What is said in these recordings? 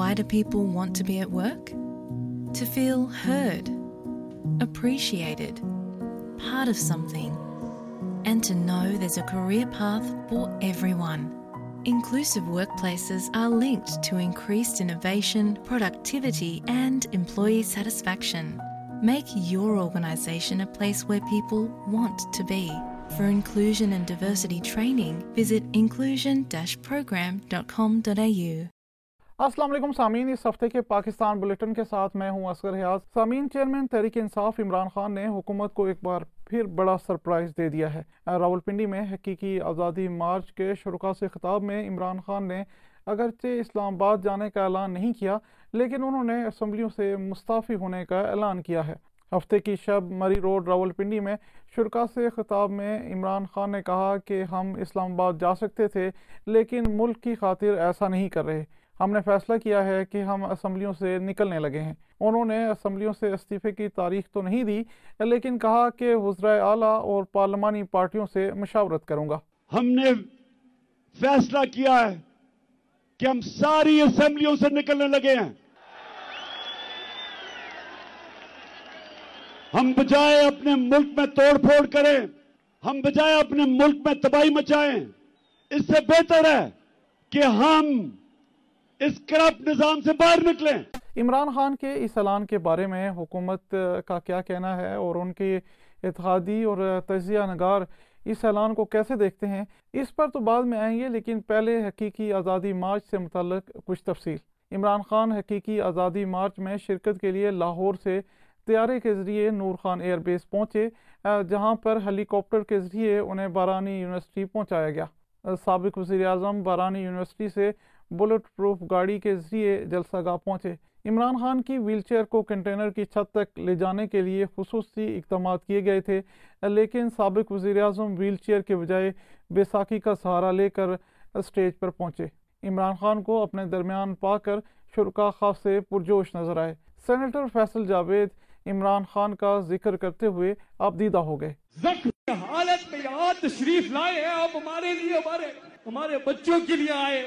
why do people want to be at work? To feel heard, appreciated, part of something, and to know there's a career path for everyone. Inclusive workplaces are linked to increased innovation, productivity, and employee satisfaction. Make your organisation a place where people want to be. For inclusion and diversity training, visit inclusion-program.com.au. السلام علیکم سامعین، اس ہفتے کے Pakistan bulletin کے ساتھ میں ہوں Oscar حیاض۔ سامعین، چیئرمین تحریک انصاف عمران خان نے حکومت کو ایک بار پھر بڑا سرپرائز دے دیا ہے۔ راول پنڈی میں حقیقی آزادی مارچ کے شرکا سے خطاب میں عمران خان نے اگرچہ اسلام آباد جانے کا اعلان نہیں کیا، لیکن انہوں نے اسمبلیوں سے مستعفی ہونے کا اعلان کیا ہے۔ ہفتے کی شب مری روڈ، راول پنڈی میں شرکا سے خطاب میں عمران خان نے کہا کہ ہم اسلام آباد جا سکتے تھے، لیکن ملک کی خاطر ایسا نہیں کر رہے۔ ہم نے فیصلہ کیا ہے کہ ہم اسمبلیوں سے نکلنے لگے ہیں۔ انہوں نے اسمبلیوں سے استعفے کی تاریخ تو نہیں دی، لیکن کہا کہ وزرائے اعلیٰ اور پارلیمانی پارٹیوں سے مشاورت کروں گا۔ ہم نے فیصلہ کیا ہے کہ ہم ساری اسمبلیوں سے نکلنے لگے ہیں۔ ہم بجائے اپنے ملک میں توڑ پھوڑ کریں، ہم بجائے اپنے ملک میں تباہی مچائیں، اس سے بہتر ہے کہ ہم اس کرپ نظام سے باہر نکلیں۔ عمران خان کے اس اعلان کے بارے میں حکومت کا کیا کہنا ہے اور ان کی اتحادی اور تجزیہ نگار اس اعلان کو کیسے دیکھتے ہیں؟ اس پر تو بعد میں آئیں گے، لیکن پہلے حقیقی آزادی مارچ سے متعلق کچھ تفصیل۔ عمران خان حقیقی آزادی مارچ میں شرکت کے لیے لاہور سے طیارے کے ذریعے نور خان ایئر بیس پہنچے جہاں پر ہیلی کاپٹر کے ذریعے انہیں بارانی یونیورسٹی پہنچایا گیا۔ سابق وزیر اعظم بارانی یونیورسٹی سے بلٹ پروف گاڑی کے ذریعے جلسہ گاہ پہنچے۔ عمران خان کی ویل چیئر کو کنٹینر کی چھت تک لے جانے کے لیے خصوصی اقدامات کیے گئے تھے، لیکن سابق وزیراعظم ویل چیئر کے بجائے بیساکھی کا سہارا لے کر اسٹیج پر پہنچے۔ عمران خان کو اپنے درمیان پا کر شرکا خواہ سے پرجوش نظر آئے۔ سینیٹر فیصل جاوید عمران خان کا ذکر کرتے ہوئے آپ دیدہ ہو گئے۔ حالت میں تشریف لائے آپ ہمارے لیے، ہمارے ہمارے بچوں کے لیے آئے۔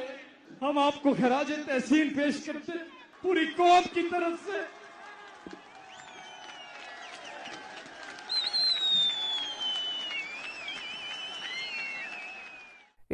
ہم آپ کو خراج تحسین پیش کرتے پوری قوم کی طرف سے۔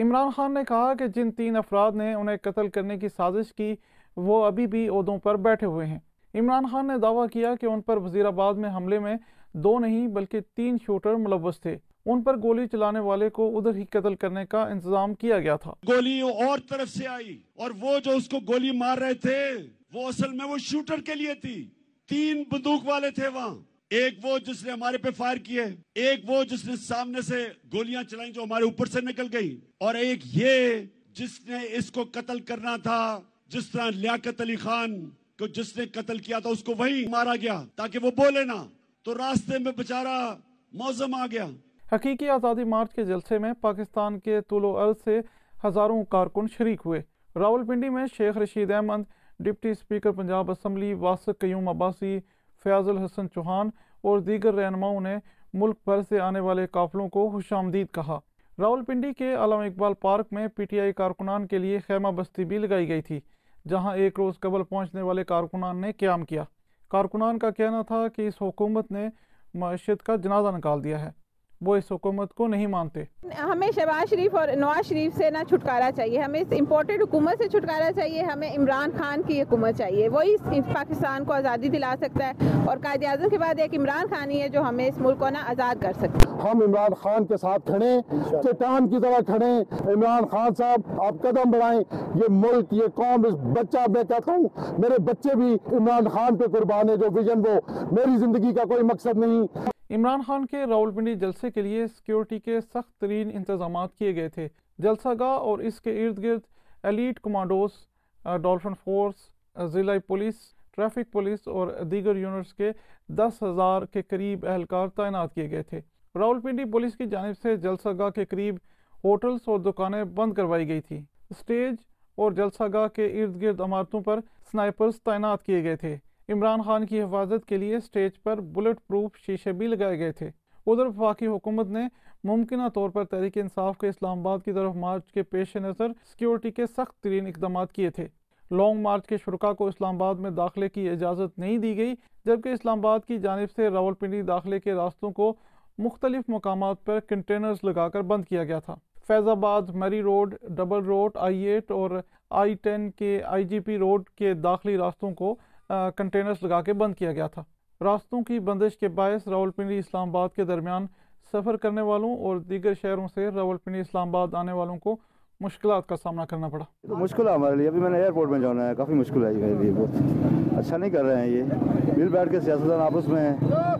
عمران خان نے کہا کہ جن تین افراد نے انہیں قتل کرنے کی سازش کی، وہ ابھی بھی عہدوں پر بیٹھے ہوئے ہیں۔ عمران خان نے دعویٰ کیا کہ ان پر وزیر آباد میں حملے میں دو نہیں بلکہ تین شوٹر ملوث تھے۔ ان پر گولی چلانے والے کو ادھر ہی قتل کرنے کا انتظام کیا گیا تھا۔ گولی اور طرف سے آئی اور وہ جو اس کو گولی مار رہے تھے، وہ اصل میں وہ شوٹر کے لیے تھی۔ تین بندوق والے تھے وہاں۔ ایک وہ جس نے ہمارے پہ فائر کیے ایک وہ جس نے سامنے سے گولیاں چلائیں جو ہمارے اوپر سے نکل گئی اور ایک یہ جس نے اس کو قتل کرنا تھا، جس طرح لیاقت علی خان کو جس نے قتل کیا تھا، اس کو وہی مارا گیا تاکہ وہ بولے نا تو راستے میں بچارہ موزم آ گیا۔ حقیقی آزادی مارچ کے جلسے میں پاکستان کے طول و عرض سے ہزاروں کارکن شریک ہوئے۔ راول پنڈی میں Sheikh Rashid Ahmed, deputy speaker Punjab assembly, Wasiq Qayyum Abbasi, Fayyaz ul-Hassan Chohan اور دیگر رہنماؤں نے ملک بھر سے آنے والے قافلوں کو خوش آمدید کہا۔ راول پنڈی کے علام اقبال پارک میں پی ٹی آئی کارکنان کے لیے خیمہ بستی بھی لگائی گئی تھی، جہاں ایک روز قبل پہنچنے والے کارکنان نے قیام کیا۔ کارکنان کا کہنا تھا کہ اس حکومت نے معیشت کا جنازہ نکال دیا ہے۔ وہ اس حکومت کو نہیں مانتے۔ ہمیں شہباز شریف اور نواز شریف سے نہ چھٹکارا چاہیے ہمیں اس امپورٹڈ حکومت سے چھٹکارا چاہیے ہمیں عمران خان کی حکومت چاہیے وہی پاکستان کو آزادی دلا سکتا ہے۔ اور قائد اعظم کے بعد ایک عمران خان ہی ہے جو ہمیں اس ملک کو نہ آزاد کر سکتا۔ ہے ہم عمران خان کے ساتھ کھڑے چٹان کی طرح کھڑے۔ عمران خان صاحب آپ قدم بڑھائیں۔ یہ ملک یہ قوم اس بچہ میں کہتا ہوں میرے بچے بھی عمران خان پہ قربان ہے جو ویژن وہ میری زندگی کا کوئی مقصد نہیں۔ عمران خان کے راولپنڈی جلسے کے لیے سیکیورٹی کے سخت ترین انتظامات کیے گئے تھے۔ جلسہ گاہ اور اس کے ارد گرد ایلیٹ کمانڈوز ڈولفن فورس، ضلع پولیس، ٹریفک پولیس اور دیگر یونٹس کے دس ہزار کے قریب اہلکار تعینات کیے گئے تھے۔ راولپنڈی پولیس کی جانب سے جلسہ گاہ کے قریب ہوٹلز اور دکانیں بند کروائی گئی تھی اسٹیج اور جلسہ گاہ کے ارد گرد عمارتوں پر سنائپرز تعینات کیے گئے تھے۔ عمران خان کی حفاظت کے لیے سٹیج پر بلٹ پروف شیشے بھی لگائے گئے تھے۔ ادھر وفاقی حکومت نے ممکنہ طور پر تحریک انصاف کے اسلام آباد کی طرف مارچ کے پیش نظر سیکیورٹی کے سخت ترین اقدامات کیے تھے۔ لانگ مارچ کے شرکا کو اسلام آباد میں داخلے کی اجازت نہیں دی گئی، جبکہ اسلام آباد کی جانب سے راول پنڈی داخلے کے راستوں کو مختلف مقامات پر کنٹینرز لگا کر بند کیا گیا تھا۔ Faizabad, Murree road, double road, I eight اور آئی ٹین کے آئی جی پی روڈ کے داخلی راستوں کو کنٹینرز لگا کے بند کیا گیا تھا۔ راستوں کی بندش کے باعث راول پنڈی اسلام آباد کے درمیان سفر کرنے والوں اور دیگر شہروں سے راول پنڈی اسلام آباد آنے والوں کو مشکلات کا سامنا کرنا پڑا۔ مشکل ہے ہمارے لیے۔ ابھی میں نے ایئرپورٹ میں جانا ہے۔ کافی مشکل ہے میرے لیے بہت۔ اچھا نہیں کر رہے ہیں یہ۔ مل بیٹھ کے سیاستدان آپس میں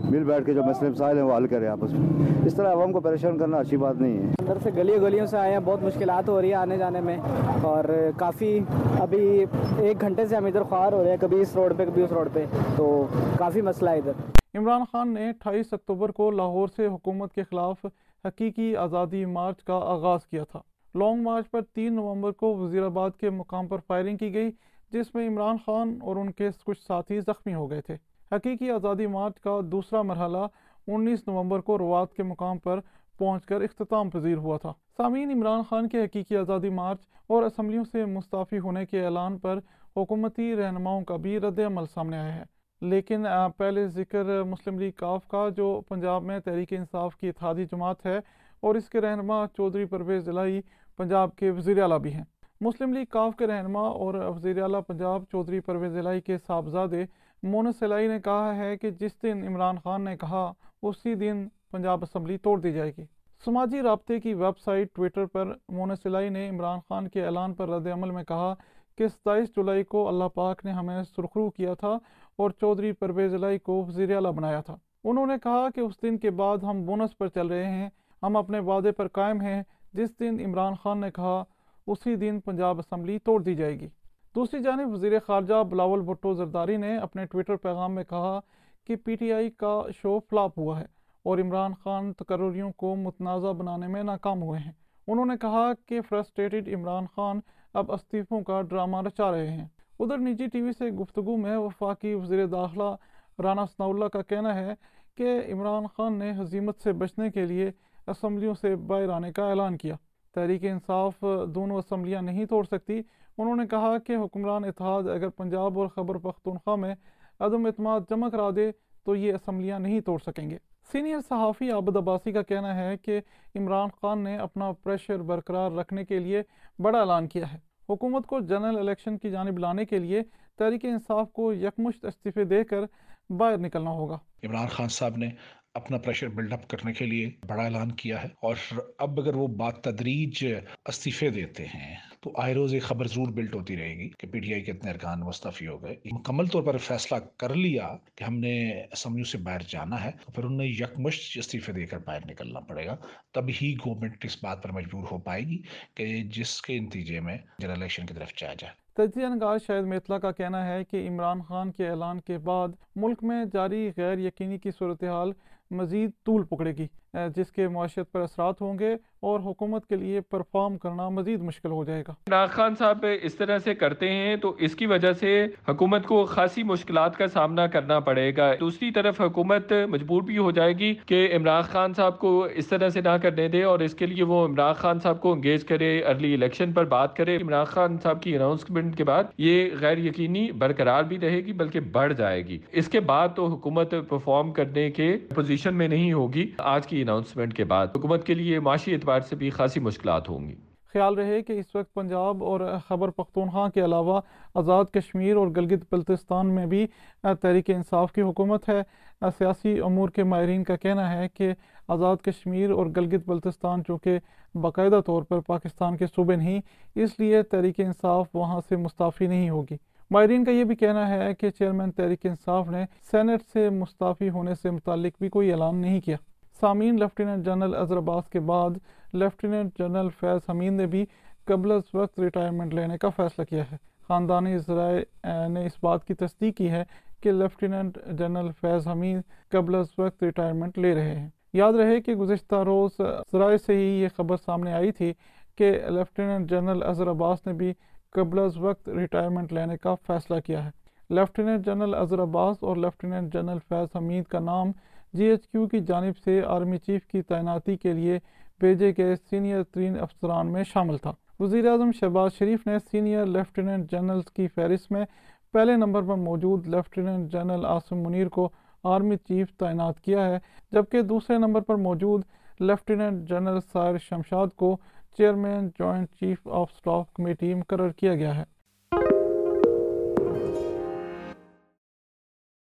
مل بیٹھ کے جو مسئلے مسائل ہیں وہ حل کریں آپس میں۔ اس طرح عوام کو پریشان کرنا اچھی بات نہیں ہے۔ اندر سے گلیوں گلیوں سے آئے ہیں۔ بہت مشکلات ہو رہی ہے آنے جانے میں۔ اور کافی ابھی ایک گھنٹے سے ہم ادھر خوار ہو رہے ہیں۔ کبھی اس روڈ پہ کبھی اس روڈ پہ۔ تو کافی مسئلہ ہے ادھر۔ عمران خان نے اٹھائیس اکتوبر کو لاہور سے حکومت کے خلاف حقیقی آزادی مارچ کا آغاز کیا تھا۔ لانگ مارچ پر تین نومبر کو وزیر آباد کے مقام پر فائرنگ کی گئی، جس میں عمران خان اور ان کے کچھ ساتھی زخمی ہو گئے تھے۔ حقیقی آزادی مارچ کا دوسرا مرحلہ انیس نومبر کو روات کے مقام پر پہنچ کر اختتام پذیر ہوا تھا۔ سامعین، عمران خان کے حقیقی آزادی مارچ اور اسمبلیوں سے مستعفی ہونے کے اعلان پر حکومتی رہنماؤں کا بھی رد عمل سامنے آیا ہے۔ لیکن پہلے ذکر مسلم لیگ کاف کا، جو پنجاب میں تحریک انصاف کی اتحادی جماعت ہے اور اس کے رہنما چودھری پرویز الہی پنجاب کے وزیر اعلیٰ بھی ہیں۔ مسلم لیگ کاف کے رہنما اور وزیر اعلیٰ پنجاب چودھری پرویز الہی کے صاحبزادے مونس الہی نے کہا ہے کہ جس دن عمران خان نے کہا، اسی دن پنجاب اسمبلی توڑ دی جائے گی۔ سماجی رابطے کی ویب سائٹ ٹویٹر پر مونس الہی نے عمران خان کے اعلان پر رد عمل میں کہا کہ ستائیس جولائی کو اللہ پاک نے ہمیں سرخرو کیا تھا اور چودھری پرویز الہی کو وزیر اعلیٰ بنایا تھا۔ انہوں نے کہا کہ اس دن کے بعد ہم بونس پر چل رہے ہیں۔ ہم اپنے وعدے پر قائم ہیں۔ جس دن عمران خان نے کہا، اسی دن پنجاب اسمبلی توڑ دی جائے گی۔ دوسری جانب وزیر خارجہ بلاول بھٹو زرداری نے اپنے ٹویٹر پیغام میں کہا کہ پی ٹی آئی کا شو فلاپ ہوا ہے اور عمران خان تقرریوں کو متنازع بنانے میں ناکام ہوئے ہیں۔ انہوں نے کہا کہ فرسٹریٹڈ عمران خان اب استعفوں کا ڈرامہ رچا رہے ہیں۔ ادھر نجی ٹی وی سے گفتگو میں وفاقی وزیر داخلہ رانا ثناء اللہ کا کہنا ہے کہ عمران خان نے حزیمت سے بچنے کے لیے اسمبلیوں سے باہر آنے کا اعلان کیا۔ تحریک انصاف دونوں اسمبلیاں نہیں توڑ سکتی۔ انہوں نے کہا کہ حکمران اتحاد اگر پنجاب اور خبر پختونخوا میں عدم اعتماد جمع کرا دے تو یہ اسمبلیاں نہیں توڑ سکیں گے۔ سینئر صحافی عابد عباسی کا کہنا ہے کہ عمران خان نے اپنا پریشر برقرار رکھنے کے لیے بڑا اعلان کیا ہے۔ حکومت کو جنرل الیکشن کی جانب لانے کے لیے تحریک انصاف کو یکمشت استعفے دے کر باہر نکلنا ہوگا۔ عمران خان صاحب نے اپنا پریشر بلڈ اپ کرنے کے لیے بڑا اعلان کیا ہے اور اب اگر وہ بات تدریج استعفے دیتے ہیں تو آئے روز ایک خبر ضرور بلٹ ہوتی رہے گی کہ پی ٹی آئی کے اتنے ارکان مستفی ہو گئے۔ مکمل طور پر فیصلہ کر لیا کہ ہم نے اسمبلیوں سے باہر جانا ہے تو پھر انہیں یکمشت استعفے دے کر باہر نکلنا پڑے گا۔ تب ہی گورنمنٹ اس بات پر مجبور ہو پائے گی کہ جس کے نتیجے میں جنرل الیکشن کی طرف جایا جائے۔ تجزیہ نگار شاہد میتلا کا کہنا ہے کہ عمران خان کے اعلان کے بعد ملک میں جاری غیر یقینی کی صورتحال مزید طول پکڑے گی جس کے معیشت پر اثرات ہوں گے۔ اور حکومت کے لیے پرفارم کرنا مزید مشکل ہو جائے گا۔ عمران خان صاحب، اس طرح سے کرتے ہیں تو اس کی وجہ سے حکومت کو خاصی مشکلات کا سامنا کرنا پڑے گا۔ دوسری طرف حکومت مجبور بھی ہو جائے گی کہ عمران خان صاحب کو اس طرح سے نہ کرنے دے اور اس کے لیے وہ عمران خان صاحب کو انگیج کرے ارلی الیکشن پر بات کرے۔ عمران خان صاحب کی اناؤنسمنٹ کے بعد یہ غیر یقینی برقرار بھی رہے گی بلکہ بڑھ جائے گی۔ اس کے بعد تو حکومت پرفارم کرنے کے پوزیشن میں نہیں ہوگی۔ آج کی اناؤنسمنٹ کے بعد حکومت کے لیے معاشی اعتبار سے بھی خاصی مشکلات ہوں گی۔ خیال رہے کہ اس وقت پنجاب اور خبر پختونخوا کے علاوہ آزاد کشمیر اور گلگت بلتستان میں بھی تحریک انصاف کی حکومت ہے۔ سیاسی امور کے ماہرین کا کہنا ہے کہ آزاد کشمیر اور گلگت بلتستان چونکہ باقاعدہ طور پر پاکستان کے صوبے نہیں، اس لیے تحریک انصاف وہاں سے مستعفی نہیں ہوگی۔ ماہرین کا یہ بھی کہنا ہے کہ چیئرمین تحریک انصاف نے سینٹ سے مستعفی ہونے سے متعلق بھی کوئی اعلان نہیں کیا۔ سامعین، لیفٹیننٹ جنرل اظہر عباس کے بعد لیفٹیننٹ جنرل فیض حمید نے بھی قبل از وقت ریٹائرمنٹ لینے کا فیصلہ کیا ہے۔ خاندانی ذرائع نے اس بات کی تصدیق کی ہے کہ لیفٹیننٹ جنرل فیض حمید قبل از وقت ریٹائرمنٹ لے رہے ہیں۔ یاد رہے کہ گزشتہ روز ذرائع سے ہی یہ خبر سامنے آئی تھی کہ لیفٹیننٹ جنرل اظہر عباس نے بھی قبل از وقت ریٹائرمنٹ لینے کا فیصلہ کیا ہے۔ لیفٹیننٹ جنرل اظہر عباس اور لیفٹیننٹ جنرل فیض حمید کا نام جی ایچ کیو کی جانب سے آرمی چیف کی تعیناتی کے لیے بھیجے گئے سینئر ترین افسران میں شامل تھا۔ وزیر اعظم شہباز شریف نے سینئر لیفٹیننٹ جنرل کی فہرست میں پہلے نمبر پر موجود لیفٹیننٹ جنرل آصم منیر کو آرمی چیف تعینات کیا ہے، جبکہ دوسرے نمبر پر موجود لیفٹیننٹ جنرل سائر شمشاد کو chairman joint chief of staff committee مقرر کیا گیا ہے۔